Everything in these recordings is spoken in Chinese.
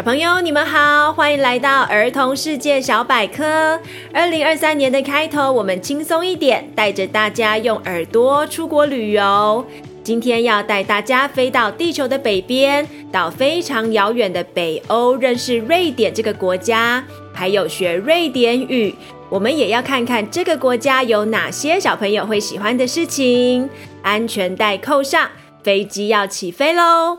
小朋友，你们好，欢迎来到儿童世界小百科。二零二三年的开头，我们轻松一点，带着大家用耳朵出国旅游。今天要带大家飞到地球的北边，到非常遥远的北欧，认识瑞典这个国家，还有学瑞典语。我们也要看看这个国家有哪些小朋友会喜欢的事情。安全带扣上，飞机要起飞喽！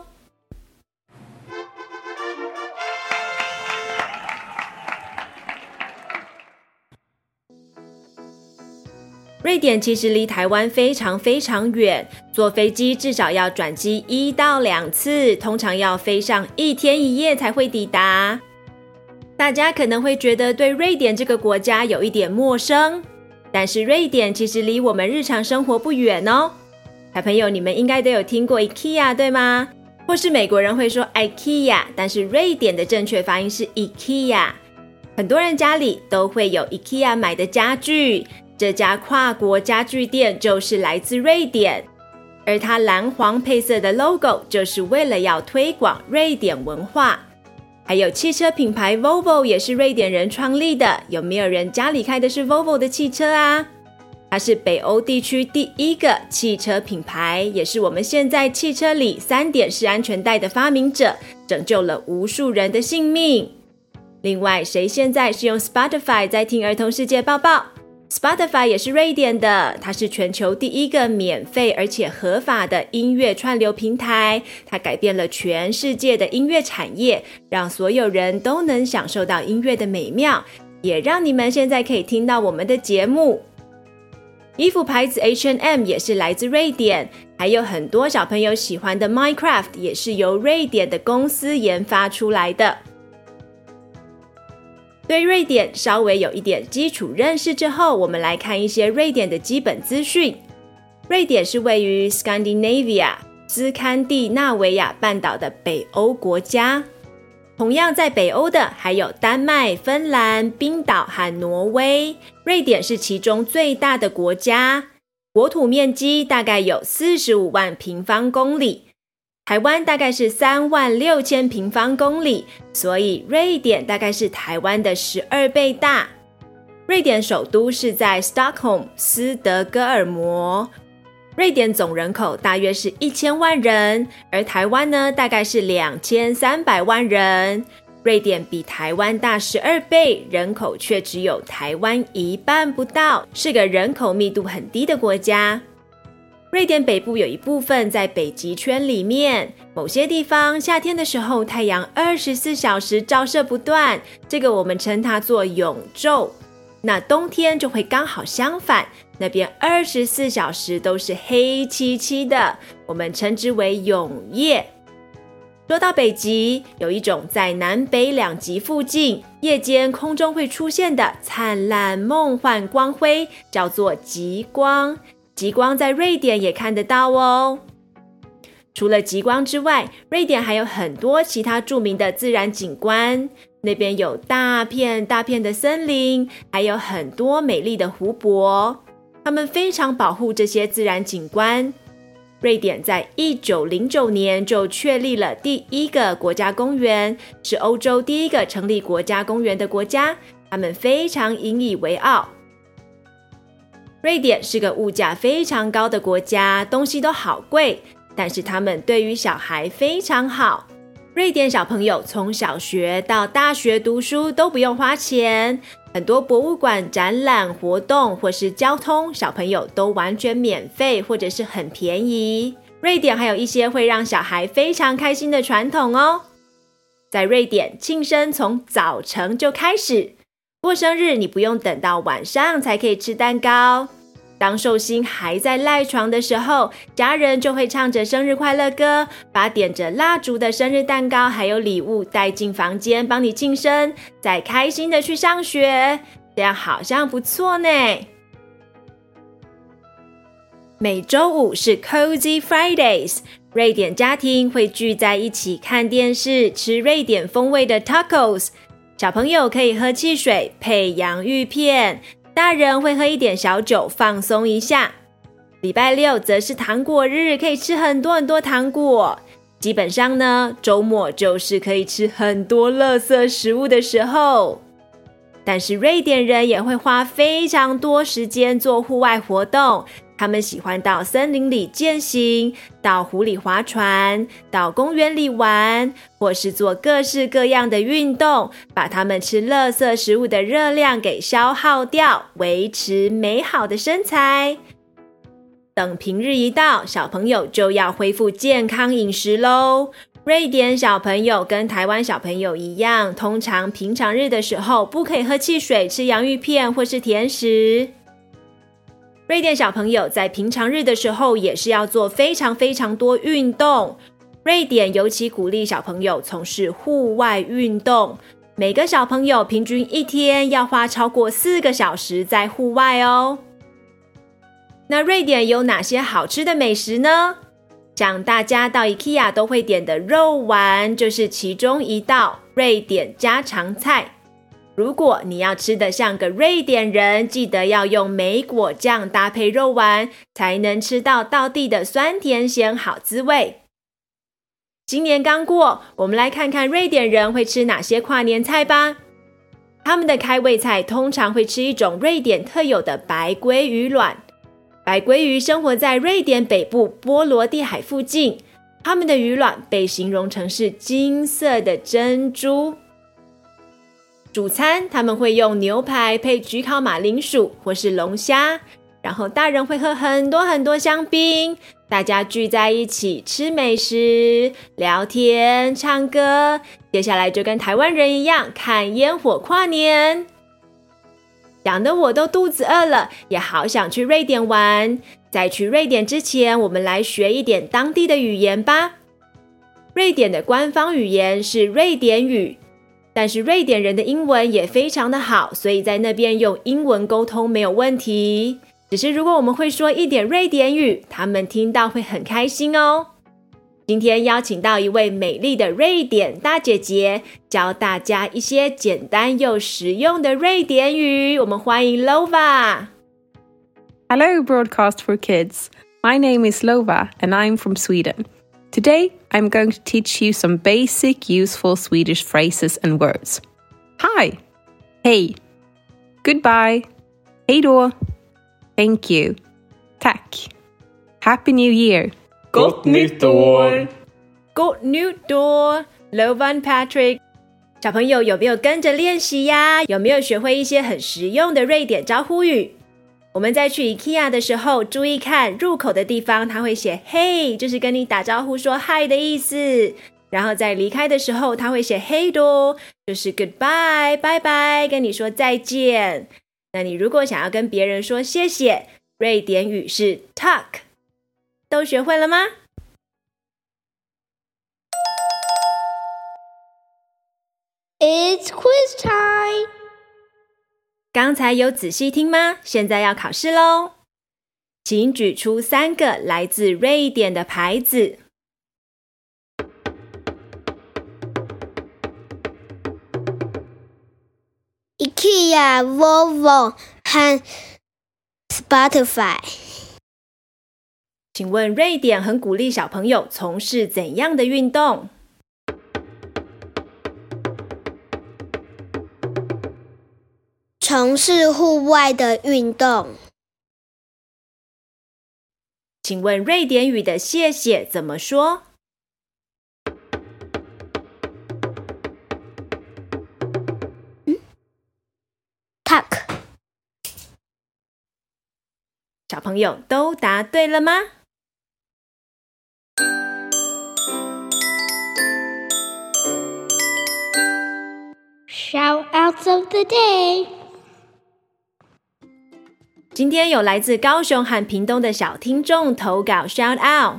瑞典其实离台湾非常非常远，坐飞机至少要转机一到两次，通常要飞上一天一夜才会抵达。大家可能会觉得对瑞典这个国家有一点陌生，但是瑞典其实离我们日常生活不远哦。小朋友，你们应该都有听过 IKEA 对吗？或是美国人会说 IKEA，但是瑞典的正确发音是 IKEA。很多人家里都会有 IKEA 买的家具。这家跨国家具店就是来自瑞典，而它蓝黄配色的 logo 就是为了要推广瑞典文化。还有汽车品牌 Volvo 也是瑞典人创立的，有没有人家里开的是 Volvo 的汽车啊？它是北欧地区第一个汽车品牌，也是我们现在汽车里三点式安全带的发明者，拯救了无数人的性命。另外，谁现在是用 Spotify 在听儿童世界报报？Spotify 也是瑞典的，它是全球第一个免费而且合法的音乐串流平台。它改变了全世界的音乐产业，让所有人都能享受到音乐的美妙，也让你们现在可以听到我们的节目。衣服牌子 H&M 也是来自瑞典，还有很多小朋友喜欢的 Minecraft 也是由瑞典的公司研发出来的。对瑞典稍微有一点基础认识之后，我们来看一些瑞典的基本资讯。瑞典是位于 Scandinavia 斯堪的纳维亚半岛的北欧国家。同样在北欧的还有丹麦、芬兰、冰岛和挪威。瑞典是其中最大的国家，国土面积大概有四十五万平方公里。台湾大概是三万六千平方公里，所以瑞典大概是台湾的十二倍大。瑞典首都是在 Stockholm 斯德哥尔摩。瑞典总人口大约是一千万人，而台湾呢，大概是两千三百万人。瑞典比台湾大十二倍，人口却只有台湾一半不到，是个人口密度很低的国家。瑞典北部有一部分在北极圈里面，某些地方夏天的时候太阳二十四小时照射不断，这个我们称它做永昼。那冬天就会刚好相反，那边二十四小时都是黑漆漆的，我们称之为永夜。说到北极，有一种在南北两极附近，夜间空中会出现的灿烂梦幻光辉，叫做极光。极光在瑞典也看得到哦。除了极光之外，瑞典还有很多其他著名的自然景观。那边有大片大片的森林，还有很多美丽的湖泊。他们非常保护这些自然景观。瑞典在一九零九年就确立了第一个国家公园，是欧洲第一个成立国家公园的国家。他们非常引以为傲。瑞典是个物价非常高的国家，东西都好贵，但是他们对于小孩非常好。瑞典小朋友从小学到大学读书都不用花钱，很多博物馆展览活动或是交通，小朋友都完全免费或者是很便宜。瑞典还有一些会让小孩非常开心的传统哦。在瑞典，庆生从早晨就开始。过生日，你不用等到晚上才可以吃蛋糕。当寿星还在赖床的时候，家人就会唱着生日快乐歌，把点着蜡烛的生日蛋糕还有礼物带进房间，帮你庆生，再开心的去上学。这样好像不错呢。每周五是 Cozy Fridays，瑞典家庭会聚在一起看电视，吃瑞典风味的 tacos。小朋友可以喝汽水配洋芋片，大人会喝一点小酒放松一下。礼拜六则是糖果日，可以吃很多很多糖果。基本上呢，周末就是可以吃很多垃圾食物的时候。但是瑞典人也会花非常多时间做户外活动，他们喜欢到森林里健行，到湖里划船，到公园里玩，或是做各式各样的运动，把他们吃垃圾食物的热量给消耗掉，维持美好的身材。等平日一到，小朋友就要恢复健康饮食喽。瑞典小朋友跟台湾小朋友一样，通常平常日的时候不可以喝汽水、吃洋芋片或是甜食。瑞典小朋友在平常日的时候也是要做非常非常多运动。瑞典尤其鼓励小朋友从事户外运动，每个小朋友平均一天要花超过四个小时在户外哦。那瑞典有哪些好吃的美食呢？像大家到 IKEA 都会点的肉丸，就是其中一道瑞典家常菜。如果你要吃得像个瑞典人，记得要用莓果酱搭配肉丸，才能吃到道地的酸甜咸好滋味。今年刚过，我们来看看瑞典人会吃哪些跨年菜吧。他们的开胃菜通常会吃一种瑞典特有的白鲑鱼卵。白鲑鱼生活在瑞典北部波罗的海附近，它们的鱼卵被形容成是金色的珍珠。主餐他们会用牛排配焗烤马铃薯或是龙虾，然后大人会喝很多很多香槟，大家聚在一起吃美食、聊天、唱歌，接下来就跟台湾人一样看烟火跨年。讲得我都肚子饿了，也好想去瑞典玩。在去瑞典之前，我们来学一点当地的语言吧。瑞典的官方语言是瑞典语，但是瑞典人的英文也非常的好，所以在那边用英文沟通没有问题。只是如果我们会说一点瑞典语，他们听到会很开心哦。今天邀请到一位美丽的瑞典大姐姐，教大家一些简单又实用的瑞典语。我们欢迎 Lova。Hello, Broadcast for Kids. My name is Lova, and I'm from Sweden. Today, I'm going to teach you some basic, useful Swedish phrases and words. Hi, hey, goodbye, hej då, thank you, tack, happy new year. Gott nytt år! Gott nytt år! Lovan Patrick，小朋友有没有跟着练习呀？有没有学会一些很实用的瑞典招呼语？ 我们在去 IKEA 的时候，注意看入口的地方，它会写 “Hey”，就是跟你打招呼说 “Hi” 的意思。然后在离开的时候，它会写 Hey do，就是 “Goodbye”，拜拜，跟你说再见。那你如果想要跟别人说谢谢，瑞典语是 “Tack”。都学会了吗？It's quiz time。刚才有仔细听吗？现在要考试喽，请举出三个来自瑞典的牌子：IKEA、Volvo 和 Spotify。请问瑞典很鼓励小朋友从事怎样的运动？从事户外的运动。请问瑞典语的谢谢怎么说？嗯，Tack。小朋友都答对了吗？Shout outs of the day。今天有来自高雄和屏东的小听众投稿 Shout out。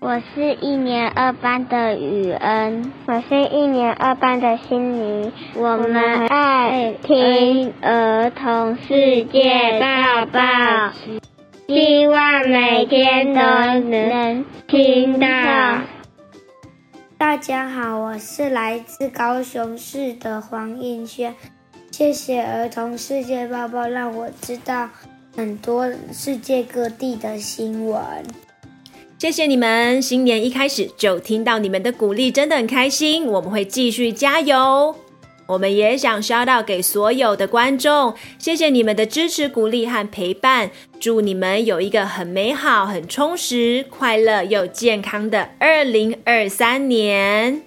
我是一年二班的雨恩，我是一年二班的心妮。我们爱听儿童世界报报，希望每天都能听到。大家好，我是来自高雄市的黄映轩。谢谢儿童世界报报，让我知道很多世界各地的新闻。谢谢你们！新年一开始就听到你们的鼓励，真的很开心。我们会继续加油。我们也想 shout out 给所有的观众，谢谢你们的支持、鼓励和陪伴。祝你们有一个很美好、很充实、快乐又健康的二零二三年。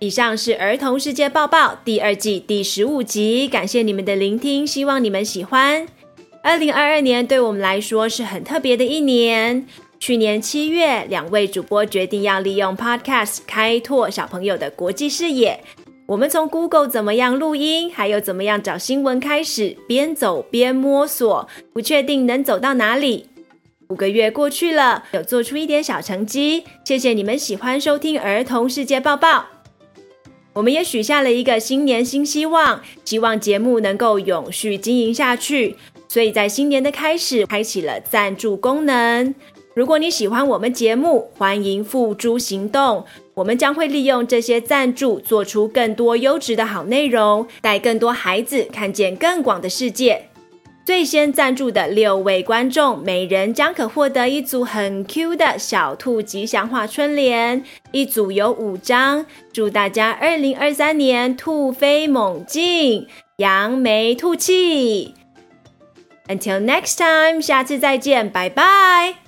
以上是儿童世界报报第二季第十五集，感谢你们的聆听，希望你们喜欢。二零二二年对我们来说是很特别的一年。去年七月，两位主播决定要利用 Podcast 开拓小朋友的国际视野。我们从 Google 怎么样录音，还有怎么样找新闻开始，边走边摸索，不确定能走到哪里。五个月过去了，有做出一点小成绩。谢谢你们喜欢收听儿童世界报报。我们也许下了一个新年新希望，希望节目能够永续经营下去。所以在新年的开始，开启了赞助功能。如果你喜欢我们节目，欢迎付诸行动。我们将会利用这些赞助，做出更多优质的好内容，带更多孩子看见更广的世界。最先赞助的六位观众，每人将可获得一组很 Q 的小兔吉祥话春联，一组有五张。祝大家二零二三年兔飞猛进，扬眉吐气。Until next time，下次再见，拜拜。